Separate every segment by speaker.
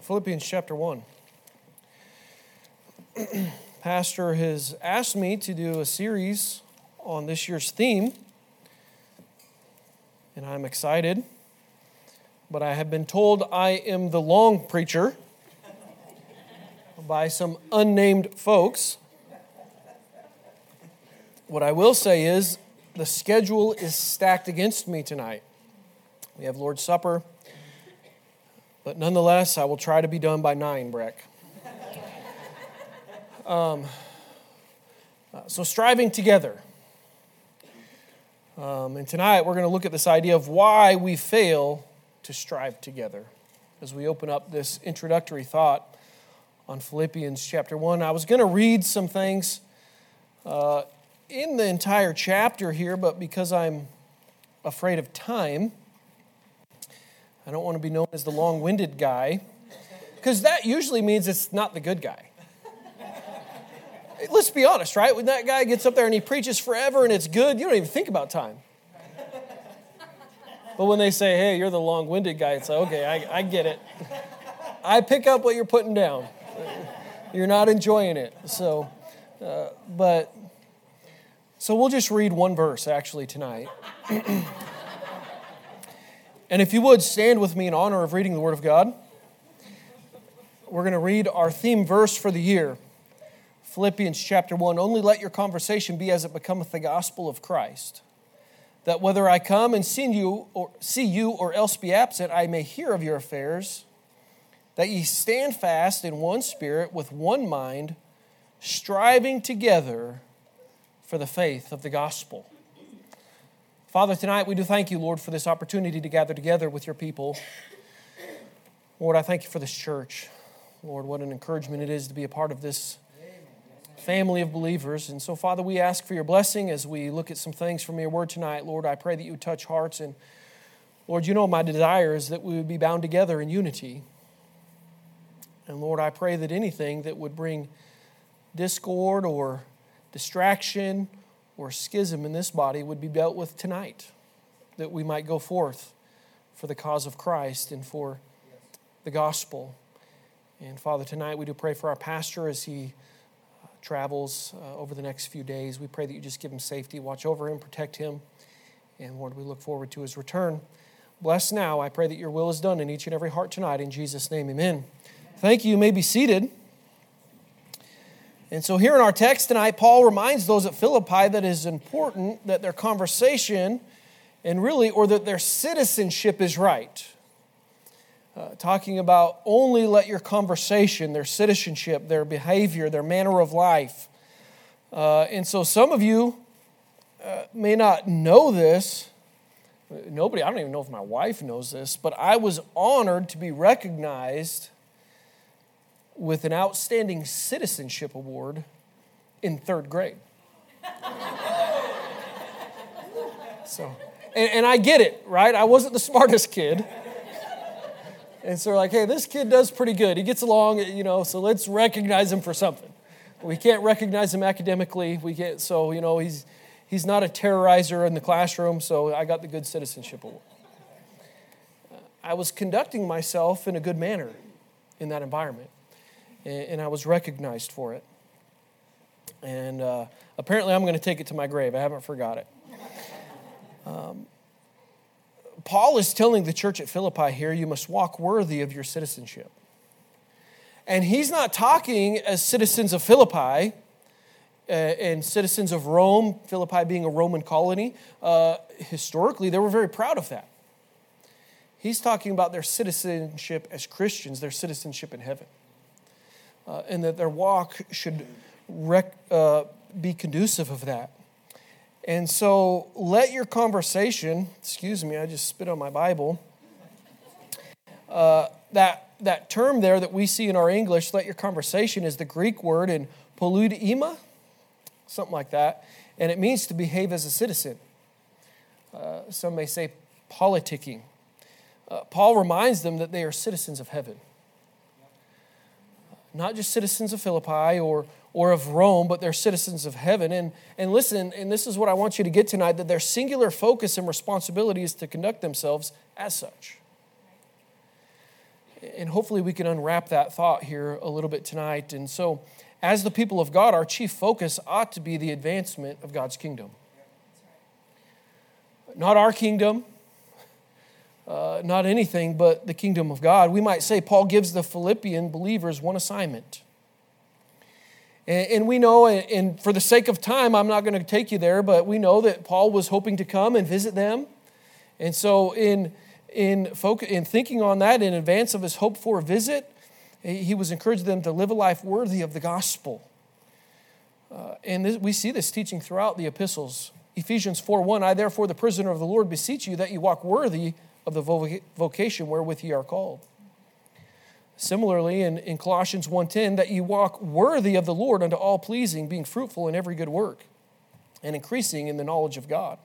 Speaker 1: Philippians chapter 1. Pastor has asked me to do a series on this year's theme, and I'm excited. But I have been told I am the long preacher by some unnamed folks. What I will say is the schedule is stacked against me tonight. We have Lord's Supper, but nonetheless, I will try to be done by nine, Breck. Um, uh, so, striving together. Um, and tonight, we're going to look at this idea of why we fail to strive together as we open up this introductory thought on Philippians chapter 1. I was going to read some things uh, in the entire chapter here, but because I'm afraid of time, I don't want to be known as the long winded guy, because that usually means it's not the good guy. Let's be honest, right? When that guy gets up there and he preaches forever and it's good, you don't even think about time. But when they say, hey, you're the long winded guy, it's like, okay, I, I get it. I pick up what you're putting down. You're not enjoying it. So, uh, but so we'll just read one verse actually tonight. and if you would stand with me in honor of reading the Word of God, we're going to read our theme verse for the year Philippians chapter 1. Only let your conversation be as it becometh the gospel of Christ. That whether I come and see you or, see you or else be absent, I may hear of your affairs, that ye stand fast in one spirit, with one mind, striving together for the faith of the gospel. Father, tonight we do thank you, Lord, for this opportunity to gather together with your people. Lord, I thank you for this church. Lord, what an encouragement it is to be a part of this family of believers. And so, Father, we ask for your blessing as we look at some things from your word tonight. Lord, I pray that you touch hearts. And Lord, you know my desire is that we would be bound together in unity. And Lord, I pray that anything that would bring discord or distraction or schism in this body would be dealt with tonight, that we might go forth for the cause of Christ and for the gospel. And Father, tonight we do pray for our pastor as he uh, travels uh, over the next few days. We pray that you just give him safety, watch over him, protect him. And Lord, we look forward to his return. Bless now. I pray that your will is done in each and every heart tonight. In Jesus' name, amen. Thank you. You may be seated. And so, here in our text tonight, Paul reminds those at Philippi that it is important that their conversation and really, or that their citizenship is right. Uh, talking about only let your conversation, their citizenship, their behavior, their manner of life. Uh, and so, some of you uh, may not know this. Nobody, I don't even know if my wife knows this, but I was honored to be recognized with an Outstanding Citizenship Award in third grade. so, and, and, I get it, right? I wasn't the smartest kid. And so, like, hey, this kid does pretty good. He gets along, you know, so let's recognize him for something. We can't recognize him academically. We can't, so, you know, he's, he's not a terrorizer in the classroom, so I got the Good Citizenship Award. I was conducting myself in a good manner in that environment and I was recognized for it. And uh, apparently, I'm going to take it to my grave. I haven't forgot it. Um, Paul is telling the church at Philippi here, you must walk worthy of your citizenship. And he's not talking as citizens of Philippi uh, and citizens of Rome, Philippi being a Roman colony. Uh, historically, they were very proud of that. He's talking about their citizenship as Christians, their citizenship in heaven uh, and that their walk should rec- uh, be conducive of that. And so let your conversation, excuse me, I just spit on my Bible. Uh, that, that term there that we see in our English, let your conversation, is the Greek word in poludema, something like that, and it means to behave as a citizen. Uh, some may say politicking. Uh, Paul reminds them that they are citizens of heaven not just citizens of Philippi or, or of Rome, but they're citizens of heaven. And, and listen, and this is what I want you to get tonight that their singular focus and responsibility is to conduct themselves as such. And hopefully we can unwrap that thought here a little bit tonight. And so, as the people of God, our chief focus ought to be the advancement of God's kingdom. Not our kingdom, uh, not anything but the kingdom of God. We might say Paul gives the Philippian believers one assignment. And, and we know, and for the sake of time, I'm not going to take you there, but we know that Paul was hoping to come and visit them. And so, in, in, in thinking on that in advance of his hoped for visit, he was encouraging them to live a life worthy of the gospel. Uh, and this, we see this teaching throughout the epistles. Ephesians 4 1 I, therefore, the prisoner of the Lord, beseech you that you walk worthy of the vocation wherewith ye are called. Similarly, in, in Colossians 1.10, that ye walk worthy of the Lord unto all pleasing, being fruitful in every good work, and increasing in the knowledge of God.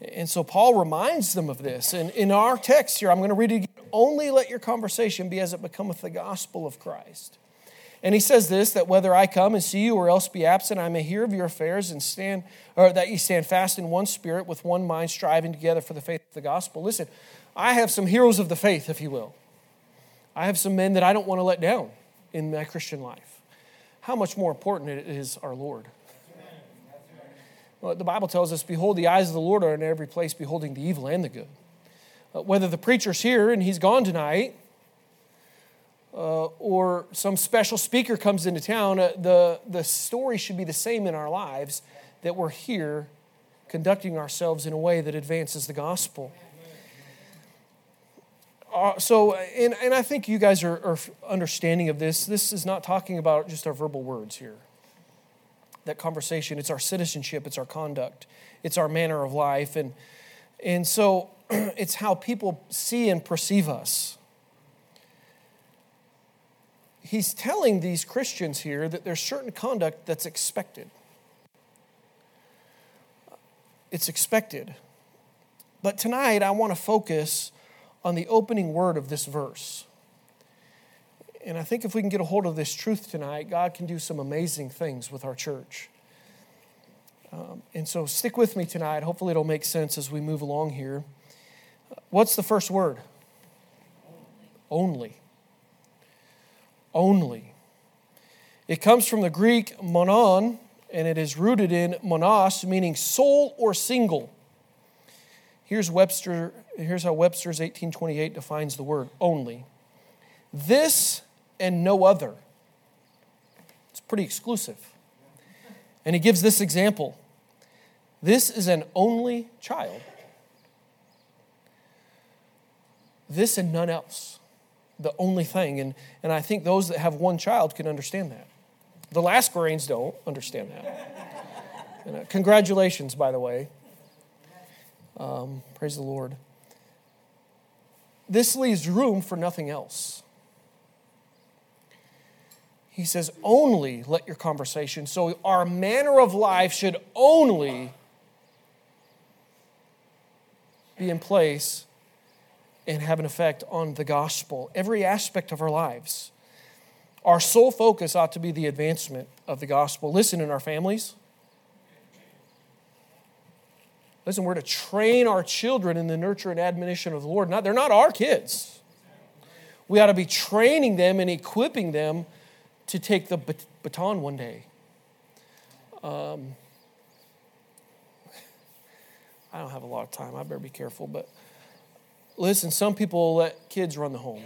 Speaker 1: And so Paul reminds them of this. And in our text here, I'm going to read it again. Only let your conversation be as it becometh the gospel of Christ. And he says this that whether I come and see you or else be absent, I may hear of your affairs and stand, or that you stand fast in one spirit with one mind, striving together for the faith of the gospel. Listen, I have some heroes of the faith, if you will. I have some men that I don't want to let down in my Christian life. How much more important it is our Lord. Well, the Bible tells us, Behold, the eyes of the Lord are in every place, beholding the evil and the good. Uh, whether the preacher's here and he's gone tonight, uh, or some special speaker comes into town, uh, the, the story should be the same in our lives that we're here conducting ourselves in a way that advances the gospel. Uh, so, and, and I think you guys are, are understanding of this. This is not talking about just our verbal words here. That conversation, it's our citizenship, it's our conduct, it's our manner of life. And, and so it's how people see and perceive us he's telling these Christians here that there's certain conduct that's expected. It's expected. But tonight, I want to focus on the opening word of this verse. And I think if we can get a hold of this truth tonight, God can do some amazing things with our church. Um, and so stick with me tonight. Hopefully, it'll make sense as we move along here. What's the first word? Only only. It comes from the Greek monon, and it is rooted in monos, meaning sole or single. Here's Webster, here's how Webster's 1828 defines the word only. This and no other. It's pretty exclusive. And he gives this example. This is an only child. This and none else the only thing. And, and I think those that have one child can understand that. The last grains don't understand that. and, uh, congratulations, by the way. Um, praise the Lord. This leaves room for nothing else. He says, only let your conversation. So, our manner of life should only be in place and have an effect on the gospel, every aspect of our lives. Our sole focus ought to be the advancement of the gospel. Listen, in our families, listen, we're to train our children in the nurture and admonition of the Lord. Not, they're not our kids. We ought to be training them and equipping them to take the baton one day. Um, I don't have a lot of time. I better be careful, but Listen, some people let kids run the home.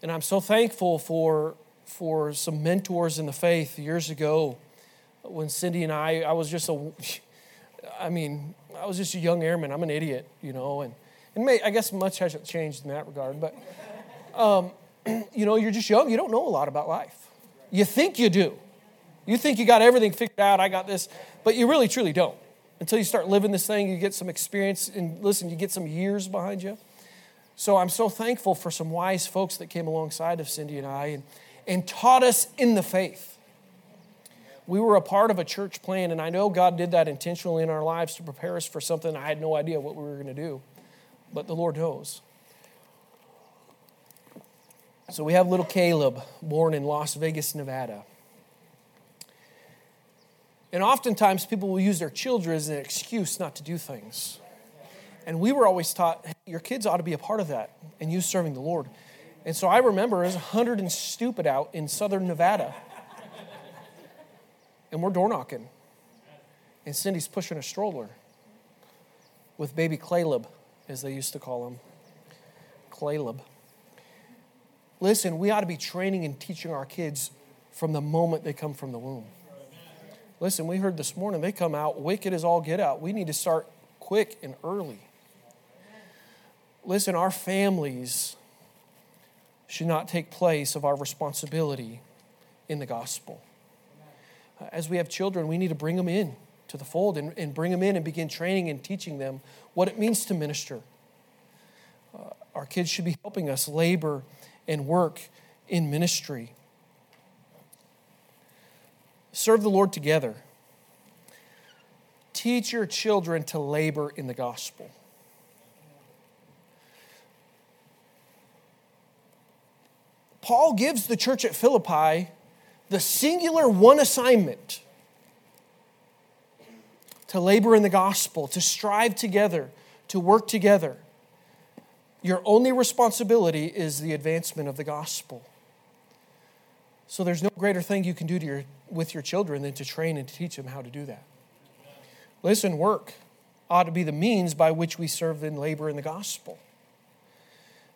Speaker 1: And I'm so thankful for, for some mentors in the faith years ago when Cindy and I, I was just a, I mean, I was just a young airman. I'm an idiot, you know, and, and may, I guess much hasn't changed in that regard. But, um, you know, you're just young. You don't know a lot about life. You think you do. You think you got everything figured out. I got this. But you really, truly don't until you start living this thing, you get some experience, and listen, you get some years behind you. So I'm so thankful for some wise folks that came alongside of Cindy and I and, and taught us in the faith. We were a part of a church plan, and I know God did that intentionally in our lives to prepare us for something I had no idea what we were going to do, but the Lord knows. So we have little Caleb, born in Las Vegas, Nevada. And oftentimes people will use their children as an excuse not to do things. And we were always taught your kids ought to be a part of that and you serving the Lord. And so I remember it was 100 and stupid out in southern Nevada. and we're door knocking. And Cindy's pushing a stroller with baby Caleb, as they used to call him. Caleb. Listen, we ought to be training and teaching our kids from the moment they come from the womb. Listen, we heard this morning they come out wicked as all get out. We need to start quick and early. Listen, our families should not take place of our responsibility in the gospel. As we have children, we need to bring them in to the fold and, and bring them in and begin training and teaching them what it means to minister. Uh, our kids should be helping us labor and work in ministry. Serve the Lord together. Teach your children to labor in the gospel. Paul gives the church at Philippi the singular one assignment to labor in the gospel, to strive together, to work together. Your only responsibility is the advancement of the gospel. So there's no greater thing you can do to your, with your children than to train and to teach them how to do that. Listen, work ought to be the means by which we serve and labor in the gospel.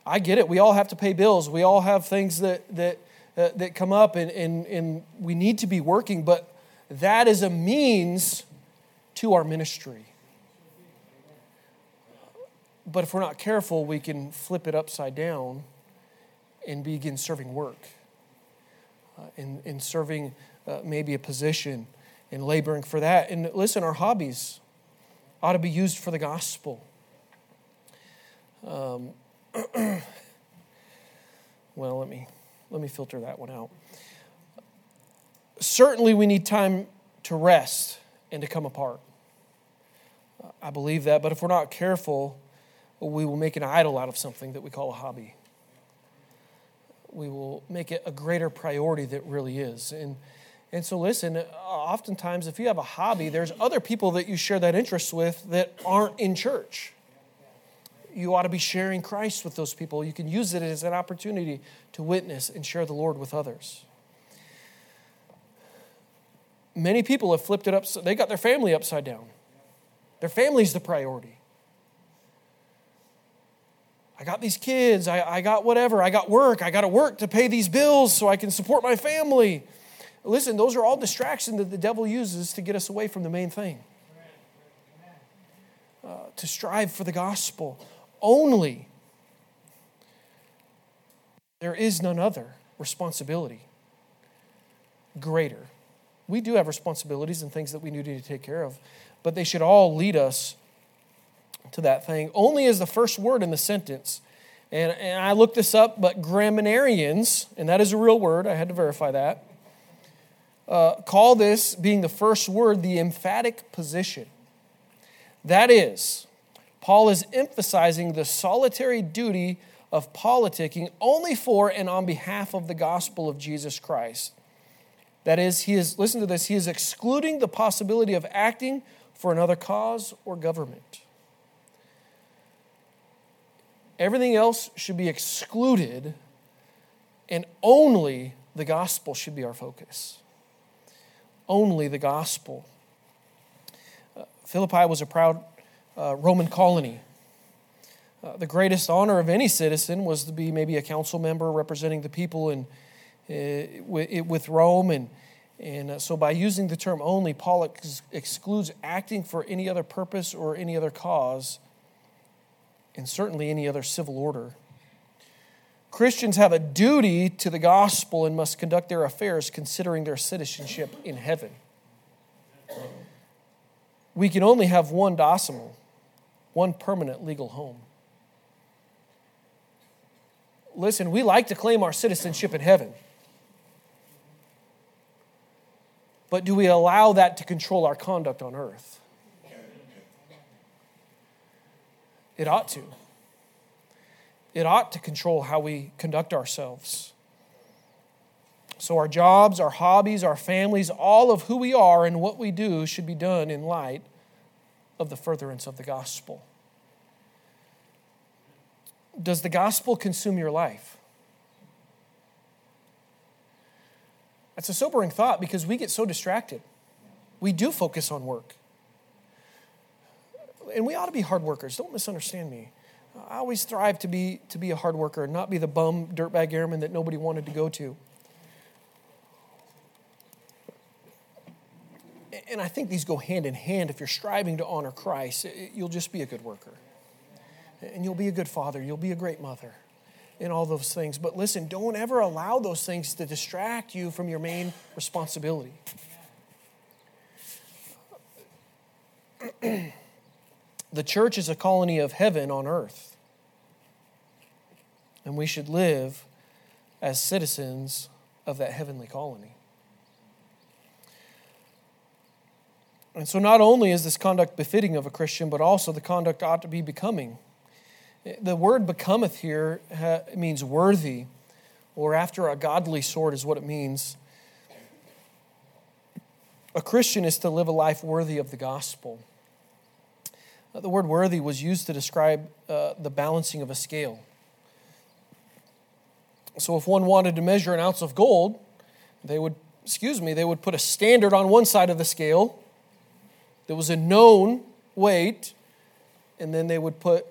Speaker 1: I get it. We all have to pay bills. We all have things that, that, uh, that come up, and, and, and we need to be working, but that is a means to our ministry. But if we're not careful, we can flip it upside down and begin serving work uh, and, and serving uh, maybe a position and laboring for that. And listen, our hobbies ought to be used for the gospel. Um, well, let me let me filter that one out. Certainly, we need time to rest and to come apart. I believe that, but if we're not careful, we will make an idol out of something that we call a hobby. We will make it a greater priority that really is. And, and so, listen, uh, oftentimes, if you have a hobby, there's other people that you share that interest with that aren't in church you ought to be sharing Christ with those people. You can use it as an opportunity to witness and share the Lord with others. Many people have flipped it up, they got their family upside down. Their family's the priority. I got these kids, I, I got whatever, I got work, I got to work to pay these bills so I can support my family. Listen, those are all distractions that the devil uses to get us away from the main thing. Uh, to strive for the gospel only. There is none other responsibility greater. We do have responsibilities and things that we need to take care of, but they should all lead us to that thing. Only is the first word in the sentence. And, and I looked this up, but grammarians, and that is a real word, I had to verify that, uh, call this being the first word the emphatic position. That is, Paul is emphasizing the solitary duty of politicking only for and on behalf of the gospel of Jesus Christ. That is, he is, listen to this, he is excluding the possibility of acting for another cause or government. Everything else should be excluded, and only the gospel should be our focus. Only the gospel. Uh, Philippi was a proud uh, Roman colony. Uh, the greatest honor of any citizen was to be maybe a council member representing the people in, uh, with Rome. And, and uh, so by using the term only, Paul ex- excludes acting for any other purpose or any other cause, and certainly any other civil order. Christians have a duty to the gospel and must conduct their affairs considering their citizenship in heaven. We can only have one domicile one permanent legal home. Listen, we like to claim our citizenship in heaven. But do we allow that to control our conduct on earth? It ought to. It ought to control how we conduct ourselves. So, our jobs, our hobbies, our families, all of who we are and what we do should be done in light of the furtherance of the gospel. Does the gospel consume your life? That's a sobering thought because we get so distracted. We do focus on work. And we ought to be hard workers. Don't misunderstand me. I always strive to be, to be a hard worker and not be the bum dirtbag airman that nobody wanted to go to. And I think these go hand in hand. If you're striving to honor Christ, you'll just be a good worker. And you'll be a good father. You'll be a great mother and all those things. But listen, don't ever allow those things to distract you from your main responsibility. the church is a colony of heaven on earth. And we should live as citizens of that heavenly colony. And so, not only is this conduct befitting of a Christian, but also the conduct ought to be becoming. The word becometh here means worthy, or after a godly sort, is what it means. A Christian is to live a life worthy of the gospel. Uh, the word worthy was used to describe uh, the balancing of a scale. So, if one wanted to measure an ounce of gold, they would, excuse me, they would put a standard on one side of the scale there was a known weight, and then they would put,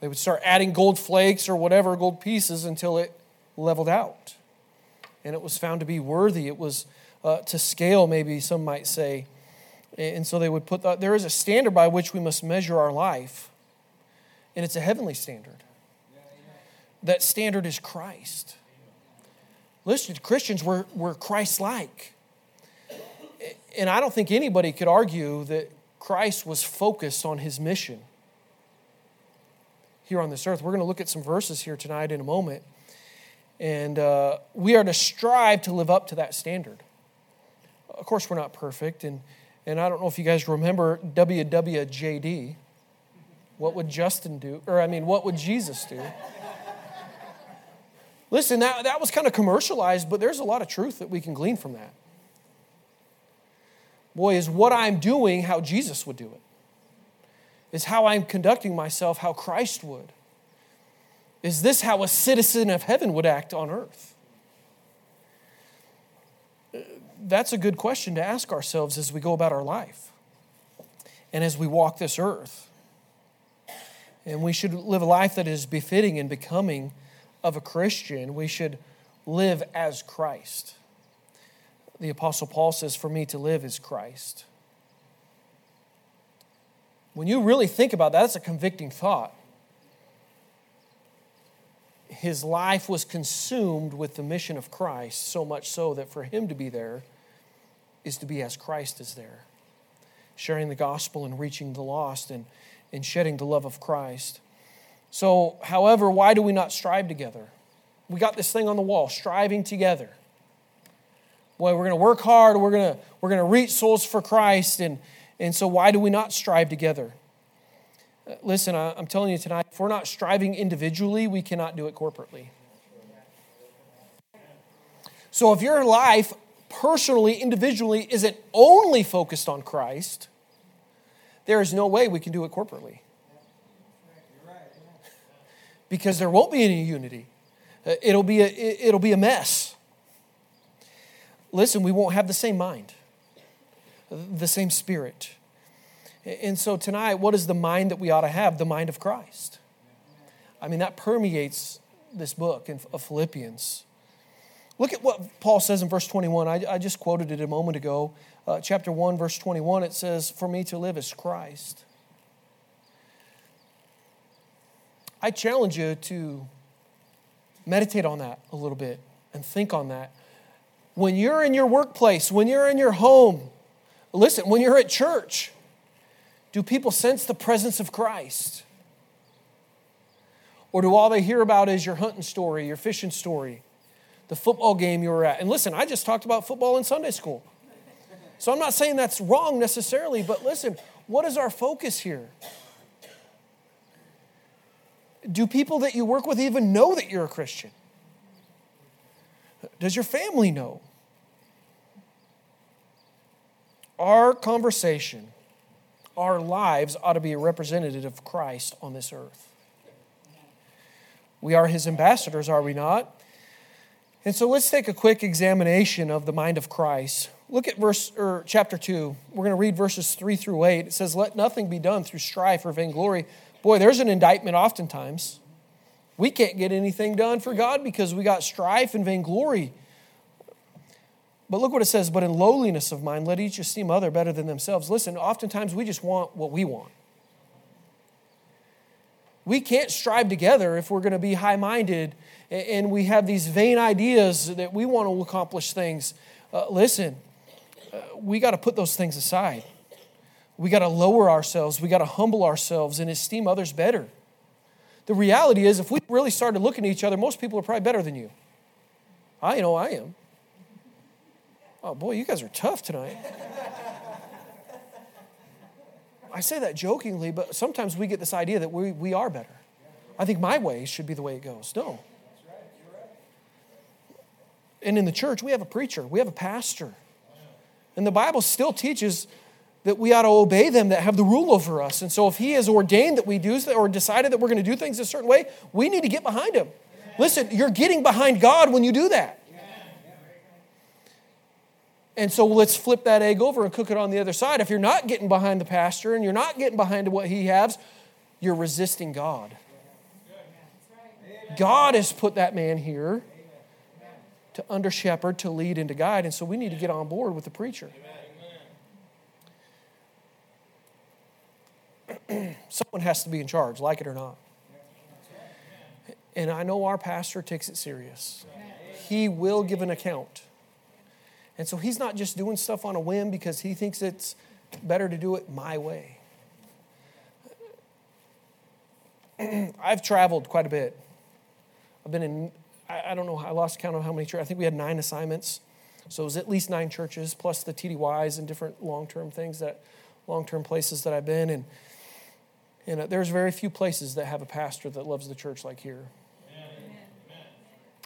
Speaker 1: they would start adding gold flakes or whatever, gold pieces until it leveled out. And it was found to be worthy. It was uh, to scale, maybe some might say. And so they would put, that, there is a standard by which we must measure our life, and it's a heavenly standard. That standard is Christ. Listen, Christians were, were Christ like and I don't think anybody could argue that Christ was focused on his mission here on this earth. We're going to look at some verses here tonight in a moment. And uh, we are to strive to live up to that standard. Of course, we're not perfect. And, and I don't know if you guys remember WWJD. What would Justin do? Or, I mean, what would Jesus do? Listen, that, that was kind of commercialized, but there's a lot of truth that we can glean from that. Boy, is what I'm doing how Jesus would do it? Is how I'm conducting myself how Christ would? Is this how a citizen of heaven would act on earth? That's a good question to ask ourselves as we go about our life and as we walk this earth. And we should live a life that is befitting and becoming of a Christian. We should live as Christ the Apostle Paul says, For me to live is Christ. When you really think about that, that's a convicting thought. His life was consumed with the mission of Christ, so much so that for him to be there is to be as Christ is there, sharing the gospel and reaching the lost and, and shedding the love of Christ. So, however, why do we not strive together? We got this thing on the wall, striving together. Boy, we're going to work hard. We're going to, we're going to reach souls for Christ. And, and so, why do we not strive together? Uh, listen, I, I'm telling you tonight, if we're not striving individually, we cannot do it corporately. So, if your life personally, individually, isn't only focused on Christ, there is no way we can do it corporately. Because there won't be any unity. Uh, it'll be a, it'll be a mess listen, we won't have the same mind, the same spirit. And so tonight, what is the mind that we ought to have? The mind of Christ. I mean, that permeates this book of Philippians. Look at what Paul says in verse 21. I, I just quoted it a moment ago. Uh, chapter 1, verse 21, it says, For me to live is Christ. I challenge you to meditate on that a little bit and think on that when you're in your workplace, when you're in your home, listen, when you're at church, do people sense the presence of Christ? Or do all they hear about is your hunting story, your fishing story, the football game you were at? And listen, I just talked about football in Sunday school. So I'm not saying that's wrong necessarily, but listen, what is our focus here? Do people that you work with even know that you're a Christian? Does your family know? Our conversation, our lives ought to be a representative of Christ on this earth. We are his ambassadors, are we not? And so let's take a quick examination of the mind of Christ. Look at verse or chapter 2. We're going to read verses 3 through 8. It says, Let nothing be done through strife or vainglory. Boy, there's an indictment oftentimes. We can't get anything done for God because we got strife and vainglory. But look what it says, but in lowliness of mind, let each esteem other better than themselves. Listen, oftentimes we just want what we want. We can't strive together if we're going to be high minded and we have these vain ideas that we want to accomplish things. Uh, listen, uh, we got to put those things aside. We got to lower ourselves. We got to humble ourselves and esteem others better. The reality is, if we really started looking at each other, most people are probably better than you. I know I am. Oh boy, you guys are tough tonight. I say that jokingly, but sometimes we get this idea that we, we are better. I think my way should be the way it goes. No. And in the church, we have a preacher, we have a pastor. And the Bible still teaches that we ought to obey them that have the rule over us. And so if he has ordained that we do or decided that we're going to do things a certain way, we need to get behind him. Listen, you're getting behind God when you do that. And so let's flip that egg over and cook it on the other side. If you're not getting behind the pastor and you're not getting behind what he has, you're resisting God. God has put that man here to under shepherd, to lead, and to guide. And so we need to get on board with the preacher. Someone has to be in charge, like it or not. And I know our pastor takes it serious. He will give an account. And so he's not just doing stuff on a whim because he thinks it's better to do it my way. I've traveled quite a bit. I've been in, I, don't know, I lost count of how many churches. I think we had nine assignments. So it was at least nine churches, plus the TDYs and different long term things that, long term places that I've been. And, and uh, there's very few places that have a pastor that loves the church like here. Amen.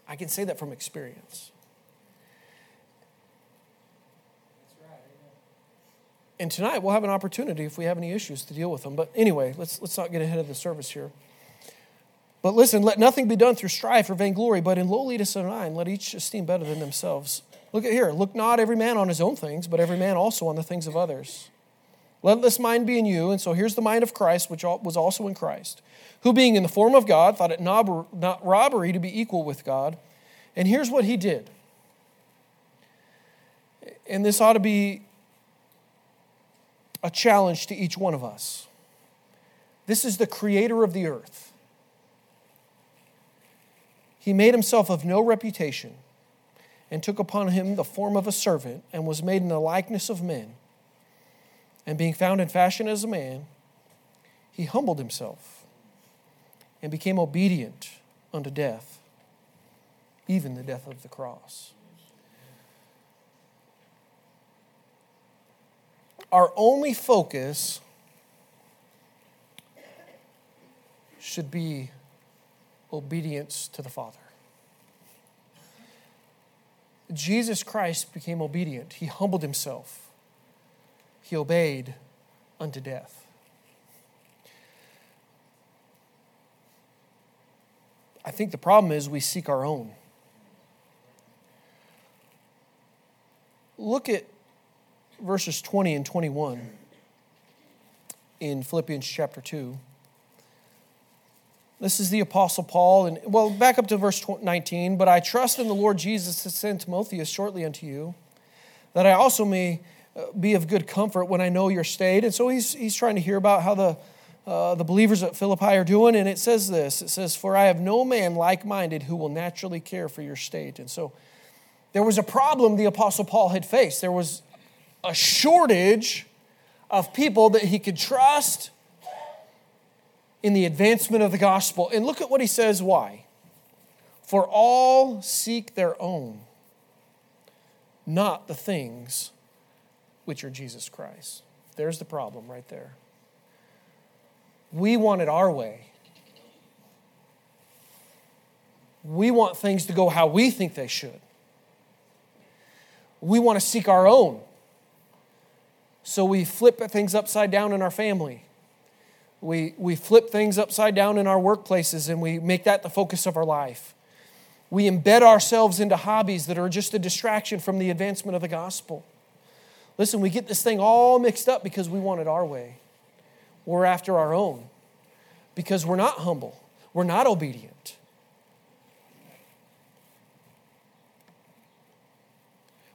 Speaker 1: I can say that from experience. And tonight we'll have an opportunity if we have any issues to deal with them. But anyway, let's, let's not get ahead of the service here. But listen, let nothing be done through strife or vainglory, but in lowliness of mind, let each esteem better than themselves. Look at here. Look not every man on his own things, but every man also on the things of others. Let this mind be in you. And so here's the mind of Christ, which was also in Christ, who being in the form of God, thought it not robbery to be equal with God. And here's what he did. And this ought to be a challenge to each one of us. This is the creator of the earth. He made himself of no reputation and took upon him the form of a servant and was made in the likeness of men. And being found in fashion as a man, he humbled himself and became obedient unto death, even the death of the cross. our only focus should be obedience to the Father. Jesus Christ became obedient. He humbled himself. He obeyed unto death. I think the problem is we seek our own. Look at verses 20 and 21 in Philippians chapter 2. This is the Apostle Paul, and well, back up to verse 19. But I trust in the Lord Jesus to send Timotheus shortly unto you, that I also may uh, be of good comfort when I know your state. And so he's, he's trying to hear about how the, uh, the believers at Philippi are doing. And it says this it says, For I have no man like minded who will naturally care for your state. And so there was a problem the Apostle Paul had faced. There was a shortage of people that he could trust in the advancement of the gospel. And look at what he says why. For all seek their own, not the things which are Jesus Christ. There's the problem right there. We want it our way. We want things to go how we think they should. We want to seek our own. So we flip things upside down in our family. We, we flip things upside down in our workplaces and we make that the focus of our life. We embed ourselves into hobbies that are just a distraction from the advancement of the gospel. Listen, we get this thing all mixed up because we want it our way. We're after our own because we're not humble, we're not obedient.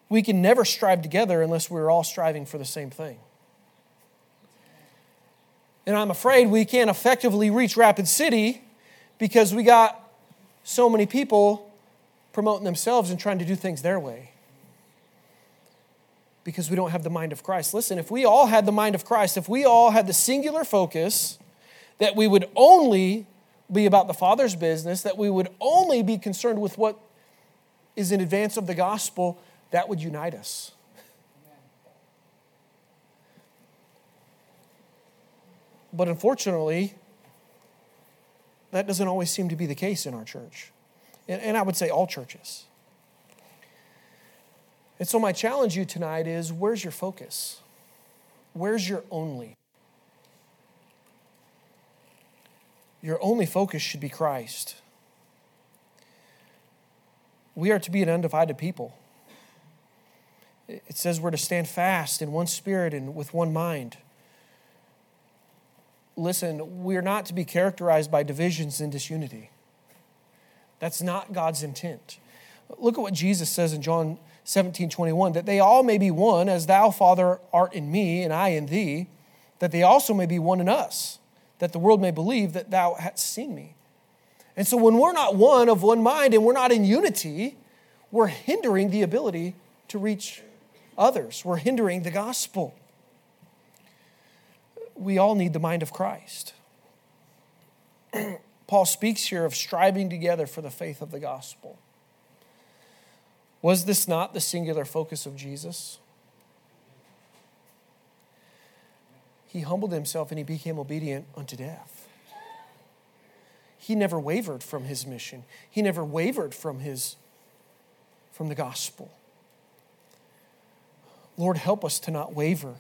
Speaker 1: We can never strive together unless we're all striving for the same thing. And I'm afraid we can't effectively reach Rapid City because we got so many people promoting themselves and trying to do things their way. Because we don't have the mind of Christ. Listen, if we all had the mind of Christ, if we all had the singular focus that we would only be about the Father's business, that we would only be concerned with what is in advance of the gospel, that would unite us. But unfortunately, that doesn't always seem to be the case in our church. And, and I would say all churches. And so, my challenge you tonight is where's your focus? Where's your only? Your only focus should be Christ. We are to be an undivided people. It says we're to stand fast in one spirit and with one mind listen, we're not to be characterized by divisions and disunity. That's not God's intent. Look at what Jesus says in John 17 21 that they all may be one, as thou, Father, art in me, and I in thee, that they also may be one in us, that the world may believe that thou hast seen me. And so when we're not one of one mind and we're not in unity, we're hindering the ability to reach others, we're hindering the gospel we all need the mind of Christ. Paul speaks here of striving together for the faith of the gospel. Was this not the singular focus of Jesus? He humbled himself and he became obedient unto death. He never wavered from his mission. He never wavered from his from the gospel. Lord, help us to not waver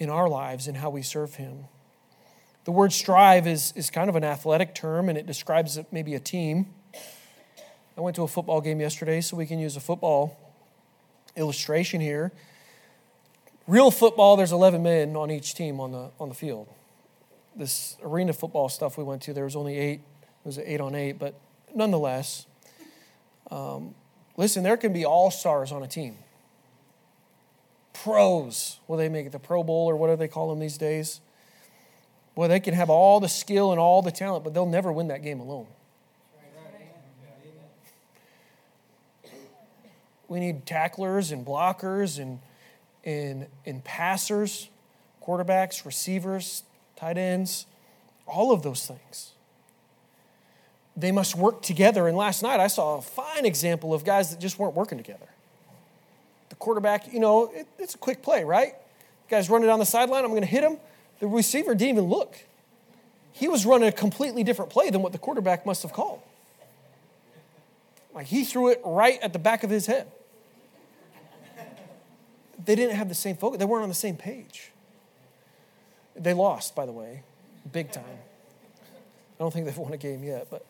Speaker 1: in our lives and how we serve Him. The word strive is, is kind of an athletic term and it describes maybe a team. I went to a football game yesterday, so we can use a football illustration here. Real football, there's 11 men on each team on the, on the field. This arena football stuff we went to, there was only eight. It was an eight on eight, but nonetheless, um, listen, there can be all stars on a team pros. Will they make it the Pro Bowl or whatever they call them these days? Well, they can have all the skill and all the talent, but they'll never win that game alone. We need tacklers and blockers and, and, and passers, quarterbacks, receivers, tight ends, all of those things. They must work together. And last night I saw a fine example of guys that just weren't working together quarterback, you know, it, it's a quick play, right? Guy's running down the sideline, I'm going to hit him. The receiver didn't even look. He was running a completely different play than what the quarterback must have called. Like he threw it right at the back of his head. They didn't have the same focus, they weren't on the same page. They lost, by the way, big time. I don't think they've won a game yet, but.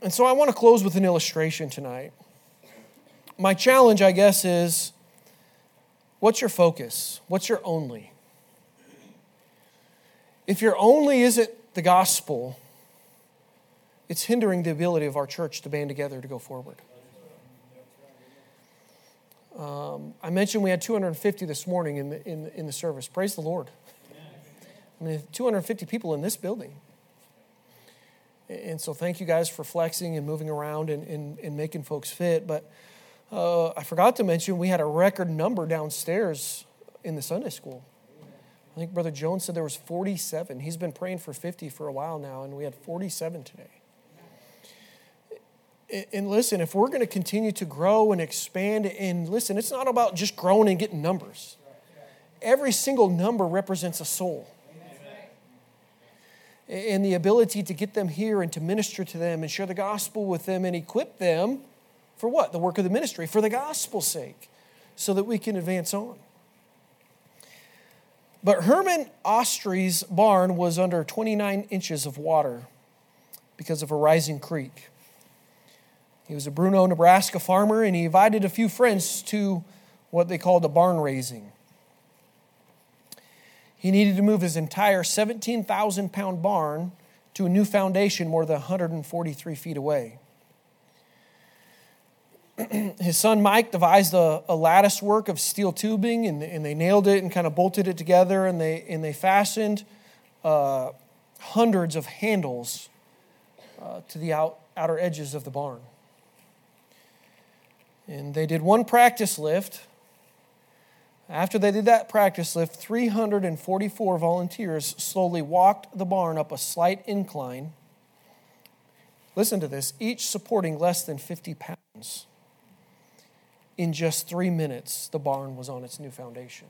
Speaker 1: And so I want to close with an illustration tonight my challenge, I guess, is what's your focus? What's your only? If your only isn't the gospel, it's hindering the ability of our church to band together to go forward. Um, I mentioned we had 250 this morning in the, in, in the service. Praise the Lord. I mean, 250 people in this building. And so, thank you guys for flexing and moving around and, and, and making folks fit. But uh, I forgot to mention we had a record number downstairs in the Sunday school. I think Brother Jones said there was 47. He's been praying for 50 for a while now, and we had 47 today. And listen, if we're going to continue to grow and expand, and listen, it's not about just growing and getting numbers. Every single number represents a soul. And the ability to get them here and to minister to them and share the gospel with them and equip them for what? The work of the ministry, for the gospel's sake, so that we can advance on. But Herman Ostry's barn was under 29 inches of water because of a rising creek. He was a Bruno, Nebraska farmer, and he invited a few friends to what they called a barn raising. He needed to move his entire 17,000 pound barn to a new foundation more than 143 feet away. his son Mike devised a, a, lattice work of steel tubing, and, and, they nailed it and kind of bolted it together, and they, and they fastened uh, hundreds of handles uh, to the out, outer edges of the barn. And they did one practice lift. After they did that practice lift, 344 volunteers slowly walked the barn up a slight incline. Listen to this, each supporting less than 50 pounds in just three minutes, the barn was on its new foundation.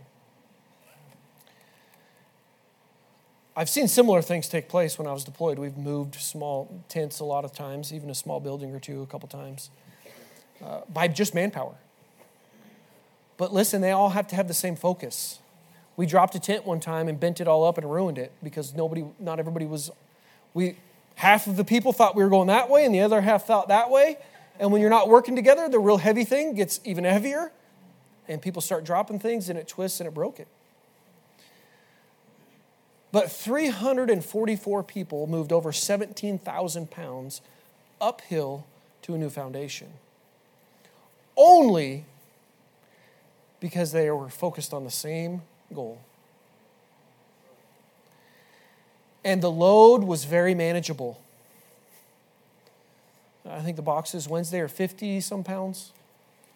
Speaker 1: I've seen similar things take place when I was deployed. We've moved small tents a lot of times, even a small building or two a couple times, uh, by just manpower. But listen, they all have to have the same focus. We dropped a tent one time and bent it all up and ruined it because nobody, not everybody was. We half of the people thought we were going that way, and the other half thought that way, and when you're not working together, the real heavy thing gets even heavier, and people start dropping things, and it twists and it broke it. But 344 people moved over 17,000 pounds uphill to a new foundation. Only because they were focused on the same goal. And the load was very manageable. I think the boxes Wednesday are 50 some pounds.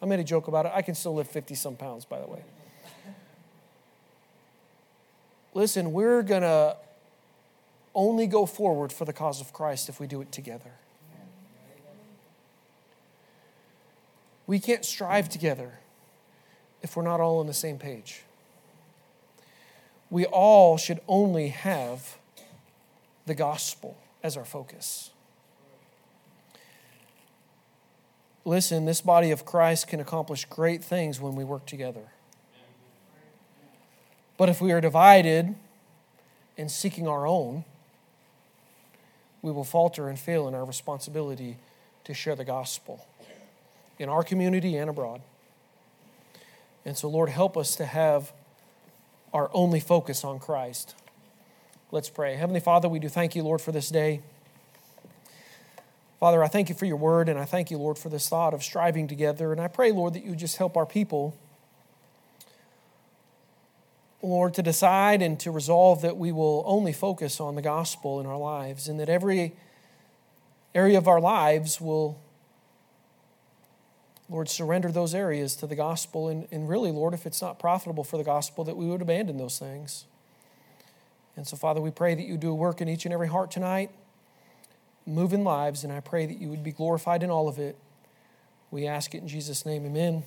Speaker 1: I made a joke about it. I can still lift 50 some pounds, by the way. Listen, we're going to only go forward for the cause of Christ if we do it together. We can't strive together if we're not all on the same page. We all should only have the gospel as our focus. Listen, this body of Christ can accomplish great things when we work together. But if we are divided and seeking our own, we will falter and fail in our responsibility to share the gospel in our community and abroad. And so, Lord, help us to have our only focus on Christ. Let's pray. Heavenly Father, we do thank you, Lord, for this day. Father, I thank you for your word, and I thank you, Lord, for this thought of striving together. And I pray, Lord, that you just help our people, Lord, to decide and to resolve that we will only focus on the gospel in our lives, and that every area of our lives will, Lord, surrender those areas to the gospel. And, and really, Lord, if it's not profitable for the gospel, that we would abandon those things. And so, Father, we pray that you do a work in each and every heart tonight move in lives, and I pray that you would be glorified in all of it. We ask it in Jesus' name, amen.